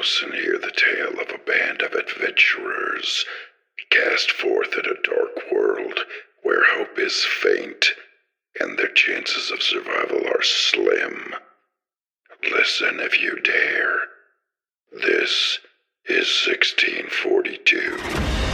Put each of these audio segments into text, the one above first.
close and hear the tale of a band of adventurers cast forth in a dark world where hope is faint and their chances of survival are slim. Listen if you dare. This is 1642.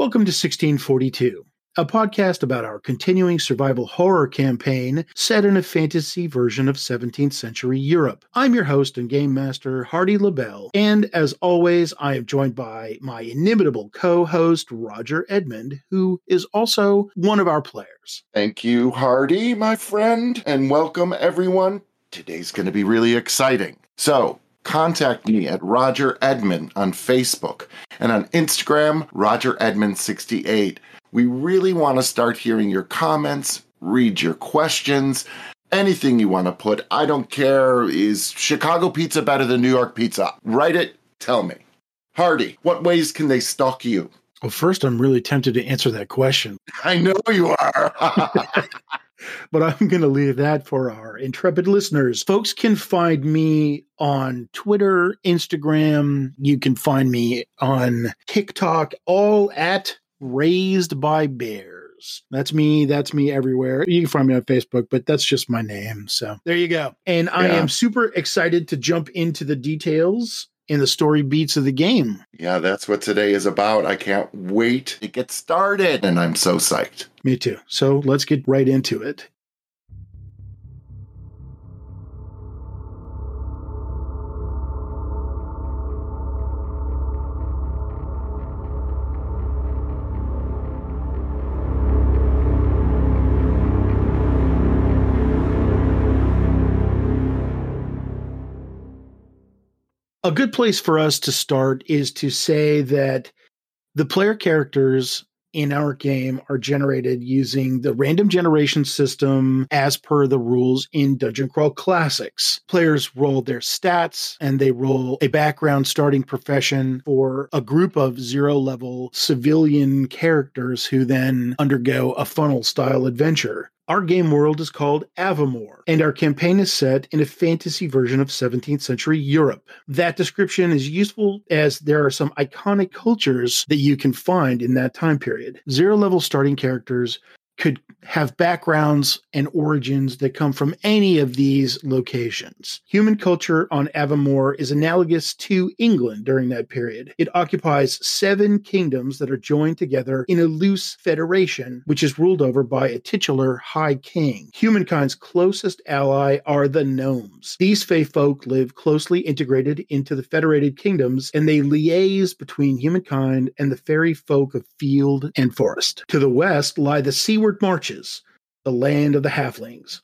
Welcome to 1642, a podcast about our continuing survival horror campaign set in a fantasy version of 17th century Europe. I'm your host and game master, Hardy LaBelle, and as always, I am joined by my inimitable co host, Roger Edmond, who is also one of our players. Thank you, Hardy, my friend, and welcome everyone. Today's going to be really exciting. So, contact me at Roger Edmond on Facebook and on Instagram, Roger Edmond68. We really want to start hearing your comments, read your questions, anything you want to put. I don't care. Is Chicago pizza better than New York pizza? Write it, tell me. Hardy, what ways can they stalk you? Well, first, I'm really tempted to answer that question. I know you are. but I'm going to leave that for our intrepid listeners. Folks can find me on Twitter, Instagram. You can find me on TikTok, all at Raised by Bears. That's me. That's me everywhere. You can find me on Facebook, but that's just my name. So there you go. And I Yeah. am super excited to jump into the details and the story beats of the game. yeah, that's what today is about. I can't wait to get started, and I'm so psyched. Me too. So let's get right into it. A good place for us to start is to say that the player characters in our game are generated using the random generation system as per the rules in Dungeon Crawl Classics. Players roll their stats and they roll a background starting profession for a group of zero level civilian characters who then undergo a funnel style adventure. Our game world is called Avamore, and our campaign is set in a fantasy version of 17th century Europe. That description is useful as there are some iconic cultures that you can find in that time period. Zero level starting characters could have backgrounds and origins that come from any of these locations. Human culture on Avamore is analogous to England during that period. It occupies seven kingdoms that are joined together in a loose federation, which is ruled over by a titular high king. Humankind's closest ally are the gnomes. These fey folk live closely integrated into the federated kingdoms, and they liaise between humankind and the fairy folk of field and forest. To the west lie the seaward marches, the land of the halflings.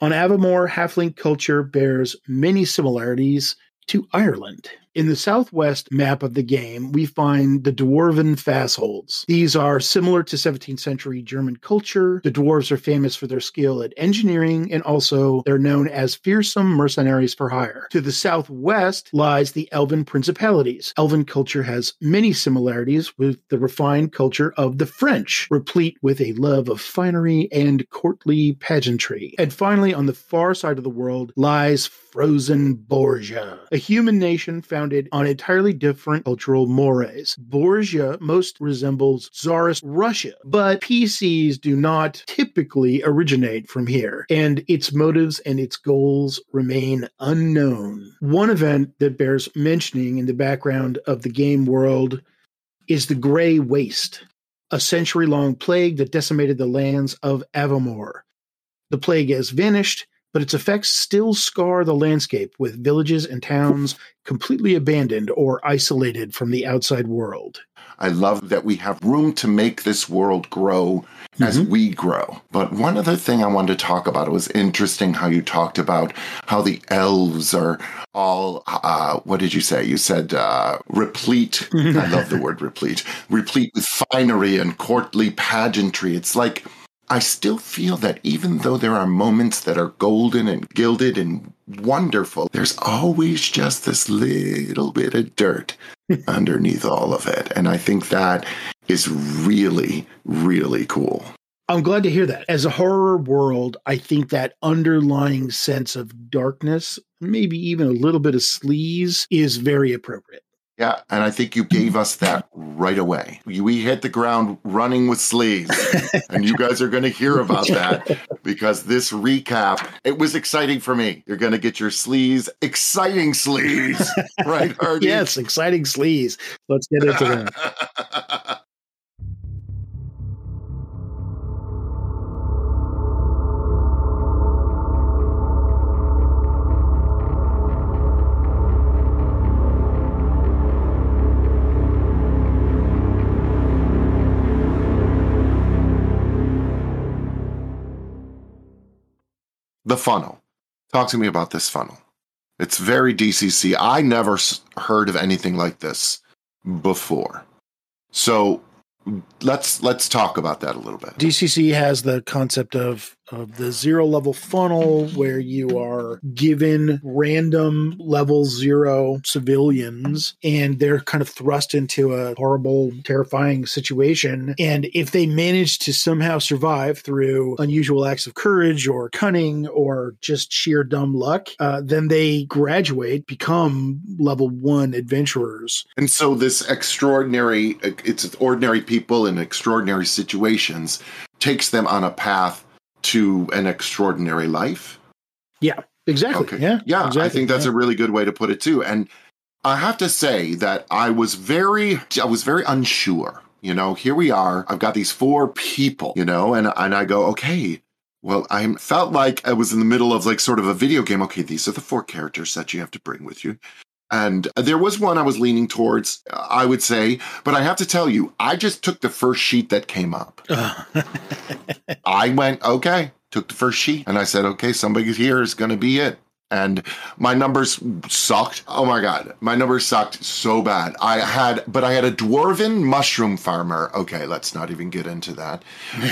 On Avamore, halfling culture bears many similarities to Ireland. In the southwest map of the game, we find the dwarven fastholds. These are similar to 17th century German culture. The dwarves are famous for their skill at engineering, and also they're known as fearsome mercenaries for hire. To the southwest lies the Elven principalities. Elven culture has many similarities with the refined culture of the French, replete with a love of finery and courtly pageantry. And finally, on the far side of the world lies frozen Borgia, a human nation founded on entirely different cultural mores. Borgia most resembles Tsarist Russia, but PCs do not typically originate from here, and its motives and its goals remain unknown. One event that bears mentioning in the background of the game world is the Grey Waste, a century long plague that decimated the lands of Avamore. The plague has vanished, but its effects still scar the landscape, with villages and towns completely abandoned or isolated from the outside world. I love that we have room to make this world grow as we grow. But one other thing I wanted to talk about, it was interesting how you talked about how the elves are all, uh, what did you say? You said uh, replete. I love the word replete. Replete with finery and courtly pageantry. It's like, I still feel that even though there are moments that are golden and gilded and wonderful, there's always just this little bit of dirt underneath all of it. And I think that is really, really cool. I'm glad to hear that. As a horror world, I think that underlying sense of darkness, maybe even a little bit of sleaze, is very appropriate. Yeah, and I think you gave us that right away. We hit the ground running with sleeves, and you guys are going to hear about that because this recap it was exciting for me. You're going to get your sleeves, exciting sleeves, right, Hardy? yes, exciting sleeves. Let's get into that. the funnel. Talk to me about this funnel. It's very DCC. I never heard of anything like this before. So let's let's talk about that a little bit. DCC has the concept of of the zero level funnel where you are given random level zero civilians and they're kind of thrust into a horrible, terrifying situation. And if they manage to somehow survive through unusual acts of courage or cunning or just sheer dumb luck, uh, then they graduate, become level one adventurers. And so this extraordinary, it's ordinary people in extraordinary situations takes them on a path to an extraordinary life. Yeah, exactly. Okay. Yeah, yeah. Exactly. I think that's yeah. a really good way to put it too. And I have to say that I was very, I was very unsure. You know, here we are. I've got these four people. You know, and and I go, okay. Well, I felt like I was in the middle of like sort of a video game. Okay, these are the four characters that you have to bring with you. And there was one I was leaning towards, I would say, but I have to tell you, I just took the first sheet that came up. I went, okay, took the first sheet, and I said, okay, somebody here is going to be it and my numbers sucked. Oh my god, my numbers sucked so bad. I had, but I had a dwarven mushroom farmer. Okay, let's not even get into that.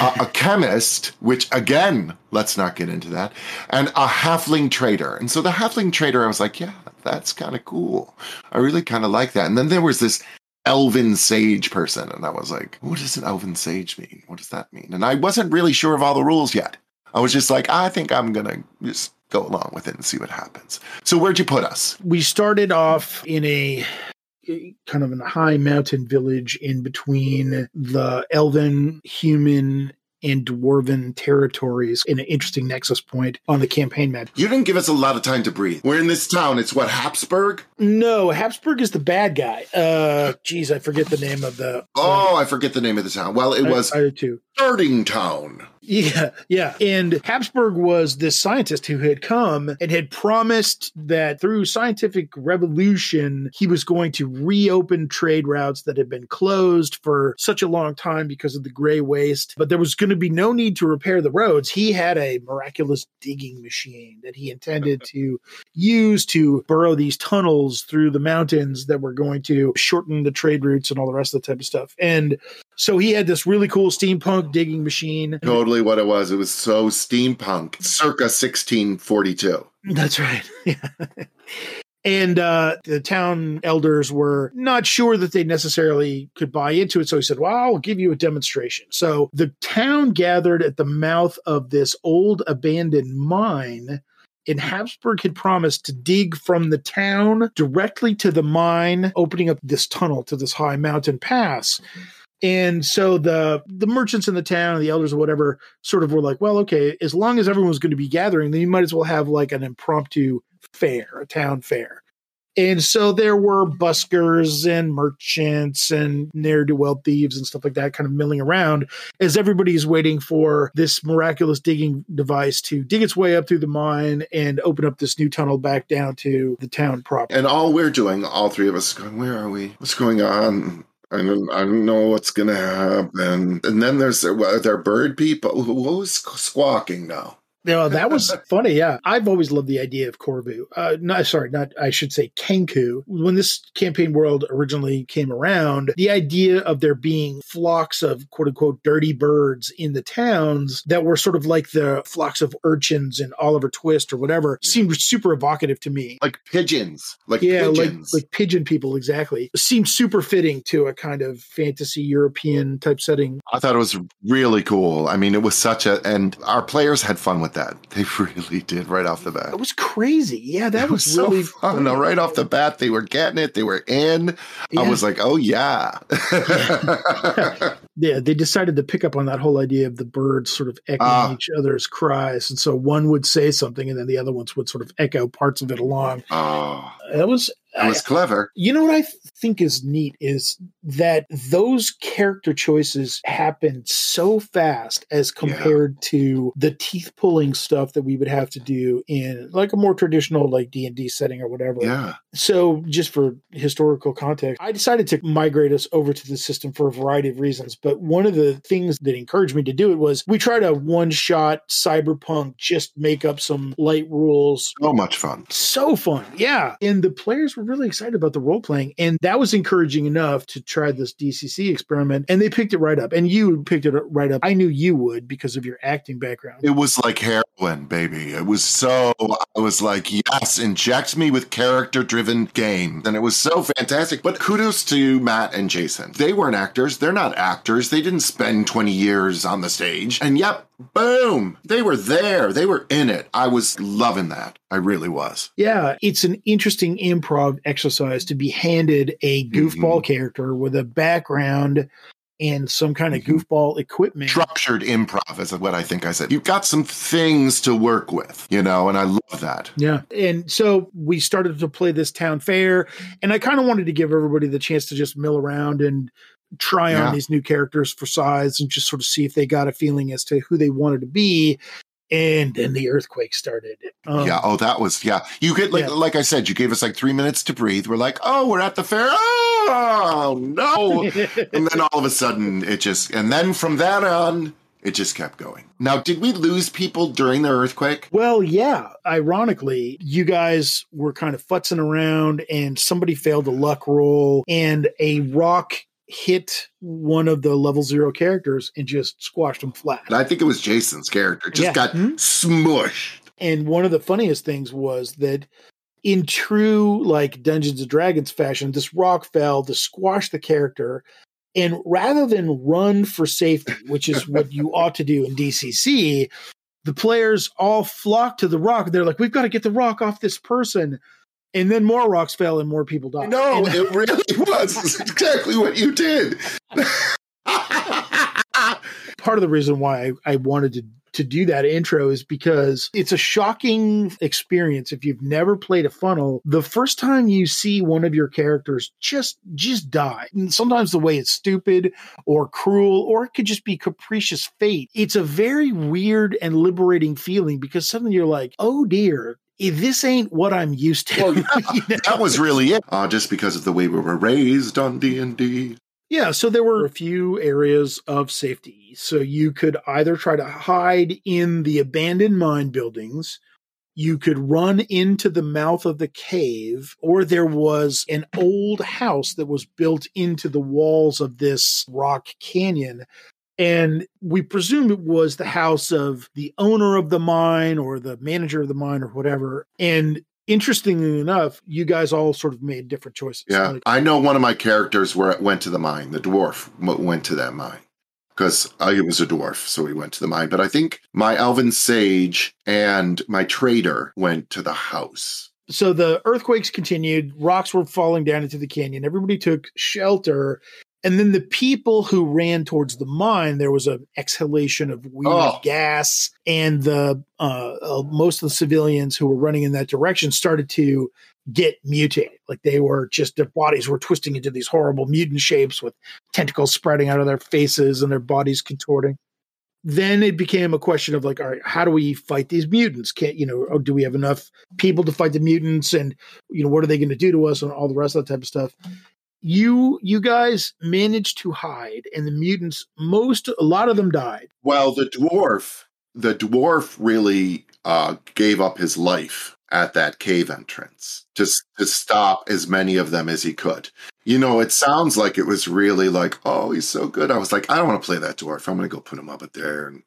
uh, a chemist, which again, let's not get into that, and a halfling trader. And so the halfling trader, I was like, yeah, that's kind of cool. I really kind of like that. And then there was this elven sage person, and I was like, what does an elven sage mean? What does that mean? And I wasn't really sure of all the rules yet. I was just like, I think I'm gonna just go along with it and see what happens. So where'd you put us? We started off in a kind of a high mountain village in between the elven, human, and dwarven territories in an interesting nexus point on the campaign map. You didn't give us a lot of time to breathe. We're in this town. It's what, Habsburg? No, Habsburg is the bad guy. Uh geez, I forget the name of the Oh, I forget the name of the town. Well, it I, was I too. Starting Town. Yeah, yeah. And Habsburg was this scientist who had come and had promised that through scientific revolution, he was going to reopen trade routes that had been closed for such a long time because of the gray waste. But there was going to be no need to repair the roads. He had a miraculous digging machine that he intended to use to burrow these tunnels through the mountains that were going to shorten the trade routes and all the rest of the type of stuff. And so he had this really cool steampunk digging machine. Totally what it was. It was so steampunk, circa 1642. That's right. Yeah. And uh, the town elders were not sure that they necessarily could buy into it. So he said, Well, I'll give you a demonstration. So the town gathered at the mouth of this old abandoned mine. And Habsburg had promised to dig from the town directly to the mine, opening up this tunnel to this high mountain pass. And so the the merchants in the town, the elders or whatever, sort of were like, well, okay, as long as everyone's going to be gathering, then you might as well have like an impromptu fair, a town fair. And so there were buskers and merchants and ne'er do well thieves and stuff like that kind of milling around as everybody's waiting for this miraculous digging device to dig its way up through the mine and open up this new tunnel back down to the town proper. And all we're doing, all three of us, going, where are we? What's going on? I don't, I don't know what's gonna happen. And then there's there bird people. Was squawking now? No, that was funny. Yeah, I've always loved the idea of Corvu. Uh, not sorry, not I should say Kenku. When this campaign world originally came around, the idea of there being flocks of quote unquote dirty birds in the towns that were sort of like the flocks of urchins in Oliver Twist or whatever seemed super evocative to me. Like pigeons, like yeah, pigeons. like like pigeon people exactly. Seemed super fitting to a kind of fantasy European type setting. I thought it was really cool. I mean, it was such a, and our players had fun with that. They really did right off the bat. It was crazy. Yeah, that It was, was so really fun. No, right off the bat, they were getting it. They were in. I was like, oh yeah. yeah, they decided to pick up on that whole idea of the birds sort of echoing Ah. each other's cries. And so one would say something and then the other ones would sort of echo parts of it along. oh, That was, it was clever. you know what I think is neat is that those character choices happened so fast as compared to the teeth pulling stuff that we would have to do in like a more traditional like D&D setting or whatever. Yeah. So, just for historical context, I decided to migrate us over to the system for a variety of reasons. But one of the things that encouraged me to do it was we tried a one shot cyberpunk, just make up some light rules. So much fun. So fun. Yeah. And the players were really excited about the role playing. And that was encouraging enough to try this DCC experiment. And they picked it right up. And you picked it right up. I knew you would because of your acting background. It was like heroin, baby. It was so, I was like, yes, inject me with character driven game. And it was so fantastic. But kudos to Matt and Jason. They weren't actors. They're not actors. They didn't spend 20 years on the stage. And yep, boom, they were there. They were in it. I was loving that. I really was. Yeah, it's an interesting improv exercise to be handed a goofball character with a background and some kind of Mhm. goofball equipment. Structured improv is what I think I said. You've got some things to work with, you know, and I love that. Yeah. And so we started to play this town fair, and I kind of wanted to give everybody the chance to just mill around and try Yeah. on these new characters for size and just sort of see if they got a feeling as to who they wanted to be. And then the earthquake started. Um, yeah. Oh, that was yeah. You get like Yeah. like I said, you gave us like three minutes to breathe. We're like, oh, we're at the fair. Oh no! and then all of a sudden, it just and then from that on, it just kept going. Now, did we lose people during the earthquake? Well, yeah. Ironically, you guys were kind of futzing around and somebody failed a luck roll and a rock hit one of the level zero characters and just squashed them flat. I think it was Jason's character just Yeah. got Mhm. smushed. And one of the funniest things was that in true like Dungeons and Dragons fashion, this rock fell to squash the character. And rather than run for safety, which is what you ought to do in DCC, the players all flock to the rock. They're like, we've got to get the rock off this person. And then more rocks fell and more people died. No, And- it really was It's exactly what you did. part of the reason why I, I wanted to to do that intro is because it's a shocking experience if you've never played a funnel the first time you see one of your characters just just die and sometimes the way it's stupid or cruel or it could just be capricious fate it's a very weird and liberating feeling because suddenly you're like oh dear this ain't what i'm used to Well, You know? that was really it. Uh, just because of the way we were raised on D and D. Yeah, so there were a few areas of safety. So you could either try to hide in the abandoned mine buildings, you could run into the mouth of the cave, or there was an old house that was built into the walls of this rock canyon. And we presume it was the house of the owner of the mine or the manager of the mine or whatever. And interestingly enough, you guys all sort of made different choices. Yeah, Like, I know one of my characters where it went to the mine. The dwarf went to that mine because I was a dwarf, so he went to the mine. But I think my elven sage and my trader went to the house. so the earthquakes continued rocks were falling down into the canyon everybody took shelter and then the people who ran towards the mine there was an exhalation of weird Oh. gas and the uh, uh, most of the civilians who were running in that direction started to get mutated. Like they were just their bodies were twisting into these horrible mutant shapes with tentacles spreading out of their faces and their bodies contorting. Then it became a question of like all right how do we fight these mutants? Can't you know or do we have enough people to fight the mutants? And you know what are they going to do to us and all the rest of that type of stuff you you guys managed to hide and the mutants most a lot of them died Well, the dwarf the dwarf really uh, gave up his life at that cave entrance to, to stop as many of them as he could. You know, it sounds like it was really like, oh, he's so good. I was like, I don't want to play that dwarf. I'm going to go put him up there and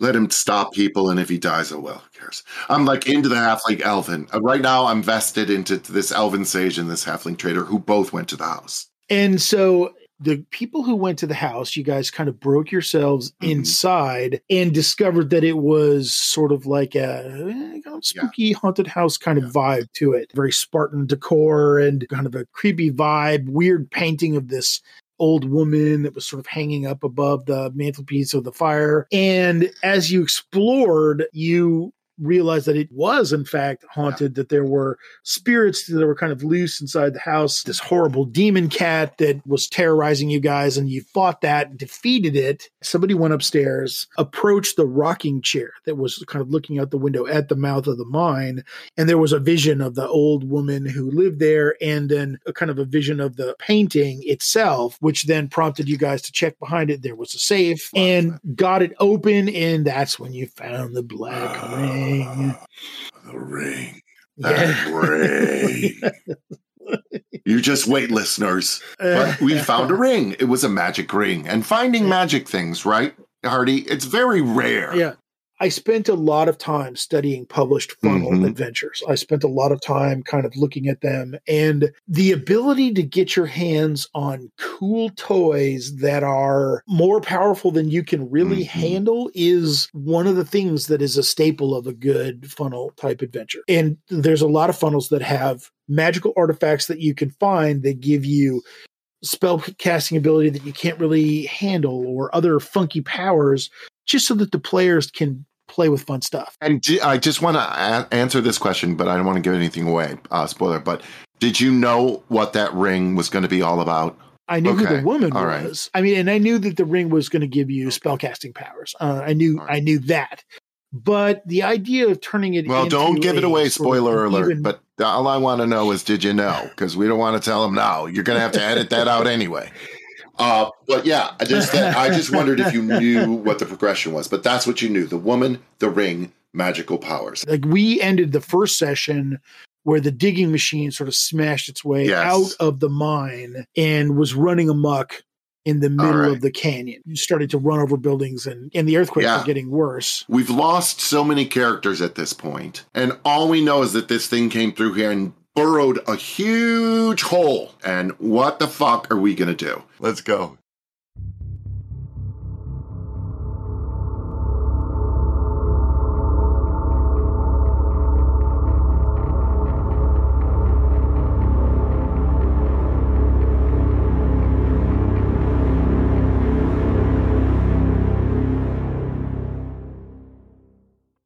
let him stop people. And if he dies, oh well, who cares? I'm like into the halfling elven. Uh, right now, I'm vested into this elven sage and this halfling trader who both went to the house. And so the people who went to the house, you guys kind of broke yourselves mm-hmm. inside and discovered that it was sort of like a eh, kind of spooky yeah. haunted house kind of vibe to it. Very Spartan decor and kind of a creepy vibe, weird painting of this old woman that was sort of hanging up above the mantelpiece of the fire. And as you explored, you realized that it was in fact haunted that there were spirits that were kind of loose inside the house. This horrible demon cat that was terrorizing you guys and you fought that defeated it. Somebody went upstairs approached the rocking chair that was kind of looking out the window at the mouth of the mine and there was a vision of the old woman who lived there and then a kind of a vision of the painting itself which then prompted you guys to check behind it. There was a safe and got it open and that's when you found the black ah. ring ring. The ring. That yeah. ring. you just wait, listeners. But we found a ring. It was a magic ring. And finding magic things, right, Hardy? It's very rare. Yeah. I spent a lot of time studying published funnel mm-hmm. adventures. I spent a lot of time kind of looking at them and the ability to get your hands on cool toys that are more powerful than you can really mm-hmm. handle is one of the things that is a staple of a good funnel type adventure. And there's a lot of funnels that have magical artifacts that you can find that give you spell casting ability that you can't really handle or other funky powers just so that the players can play with fun stuff. And I just want to a- answer this question, but I don't want to give anything away. Uh, spoiler, but did you know what that ring was going to be all about? I knew okay. who the woman all was. Right. I mean, and I knew that the ring was going to give you spellcasting powers. Uh, I knew, right. I knew that. But the idea of turning it well, don't give it away. Spoiler alert! Even, but all I want to know is, did you know? Because we don't want to tell them now. You're going to have to edit that out anyway. Uh, but yeah, I just I just wondered if you knew what the progression was. But that's what you knew: the woman, the ring, magical powers. Like we ended the first session where the digging machine sort of smashed its way yes. out of the mine and was running amok in the middle right. of the canyon. You started to run over buildings and, and the earthquakes yeah. were getting worse. We've lost so many characters at this point, And all we know is that this thing came through here and burrowed a huge hole. And what the fuck are we going to do? Let's go.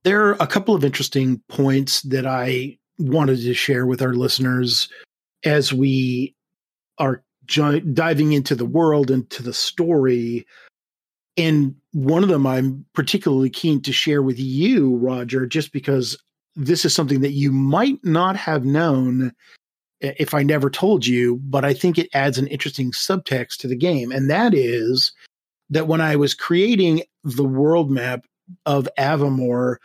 There are a couple of interesting points that I wanted to share with our listeners as we are diving into the world and to the story. And one of them I'm particularly keen to share with you, Roger, just because this is something that you might not have known if I never told you, but I think it adds an interesting subtext to the game. And that is that when I was creating the world map of Avamore,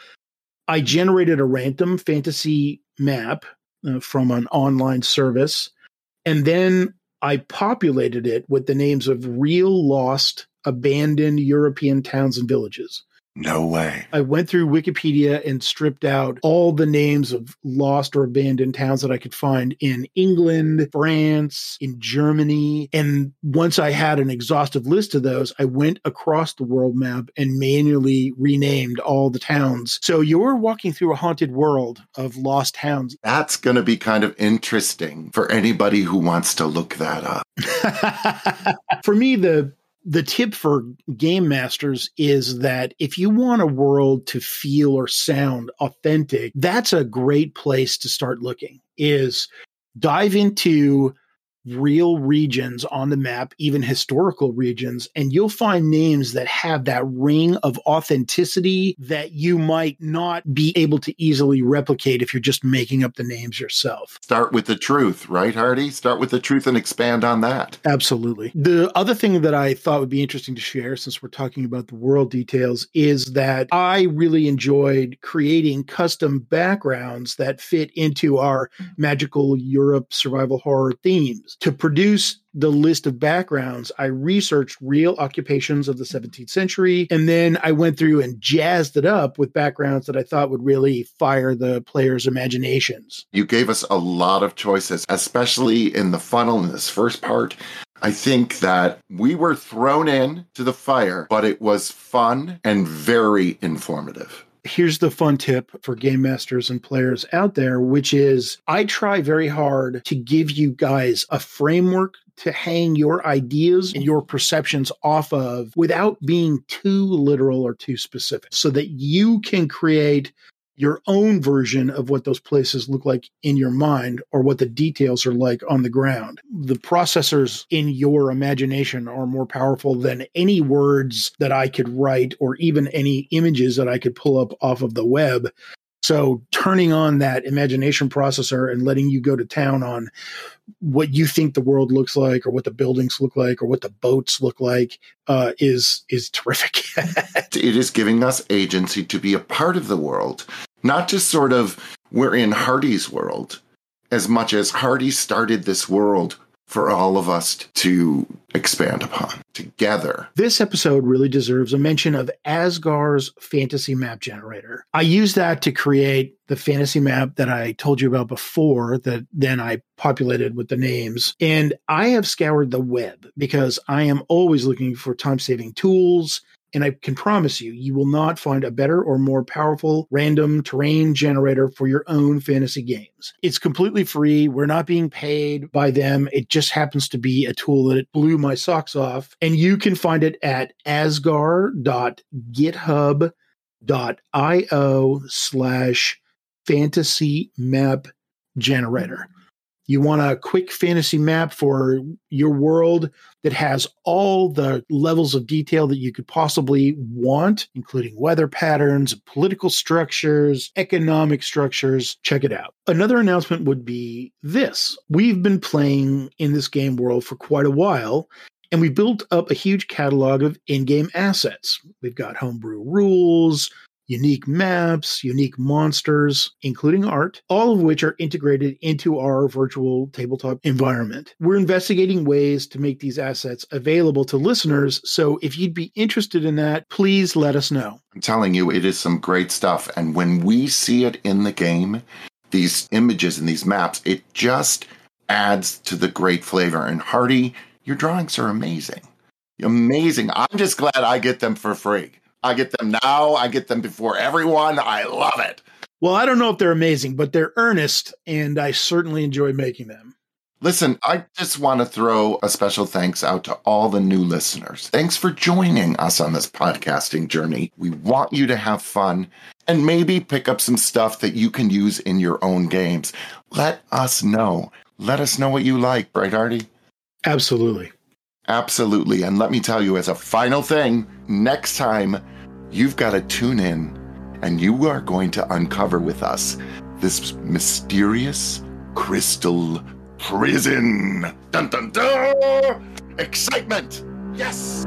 I generated a random fantasy map uh, from an online service. And then I populated it with the names of real lost, abandoned European towns and villages. No way. I went through Wikipedia and stripped out all the names of lost or abandoned towns that I could find in England, France, in Germany. And once I had an exhaustive list of those, I went across the world map and manually renamed all the towns. So you're walking through a haunted world of lost towns. That's going to be kind of interesting for anybody who wants to look that up. for me, the the tip for game masters is that if you want a world to feel or sound authentic, that's a great place to start looking is dive into real regions on the map, even historical regions, and you'll find names that have that ring of authenticity that you might not be able to easily replicate if you're just making up the names yourself. Start with the truth, right, Hardy? Start with the truth and expand on that. Absolutely. The other thing that I thought would be interesting to share, since we're talking about the world details, is that I really enjoyed creating custom backgrounds that fit into our magical Europe survival horror themes. To produce the list of backgrounds, I researched real occupations of the mm-hmm. 17th century, and then I went through and jazzed it up with backgrounds that I thought would really fire the players' imaginations. You gave us a lot of choices, especially in the funnel in this first part. I think that we were thrown in to the fire, but it was fun and very informative here's the fun tip for game masters and players out there, which is I try very hard to give you guys a framework to hang your ideas and your perceptions off of without being too literal or too specific so that you can create your own version of what those places look like in your mind or what the details are like on the ground. The processors in your imagination are more powerful than any words that I could write or even any images that I could pull up off of the web. So turning on that imagination processor and letting you go to town on what you think the world looks like or what the buildings look like or what the boats look like uh, is is terrific. it is giving us agency to be a part of the world not just sort of we're in Hardy's world as much as Hardy started this world for all of us to expand upon together. This episode really deserves a mention of Azgaar's fantasy map generator. I use that to create the fantasy map that I told you about before that then I populated with the names. And I have scoured the web because I am always looking for time saving tools and I can promise you, you will not find a better or more powerful random terrain generator for your own fantasy games. It's completely free. We're not being paid by them. It just happens to be a tool that it blew my socks off. And you can find it at azgaar.github.io slash fantasy map generator. You want a quick fantasy map for your world that has all the levels of detail that you could possibly want, including weather patterns, political structures, economic structures. Check it out. Another announcement would be this We've been playing in this game world for quite a while. And we built up a huge catalog of in game assets. We've got homebrew rules, unique maps, unique monsters, including art, all of which are integrated into our virtual tabletop environment. We're investigating ways to make these assets available to listeners. So if you'd be interested in that, please let us know. I'm telling you, it is some great stuff. And when we see it in the game, these images and these maps, it just adds to the great flavor. And Hardy, your drawings are amazing. Amazing. I'm just glad I get them for free. I get them now. I get them before everyone. I love it. Well, I don't know if they're amazing, but they're earnest, and I certainly enjoy making them. Listen, I just want to throw a special thanks out to all the new listeners. Thanks for joining us on this podcasting journey. We want you to have fun and maybe pick up some stuff that you can use in your own games. Let us know. Let us know what you like, right, Hardy? Absolutely. Absolutely. And let me tell you, as a final thing, next time you've got to tune in and you are going to uncover with us this mysterious crystal prison. Dun dun dun! Excitement! Yes!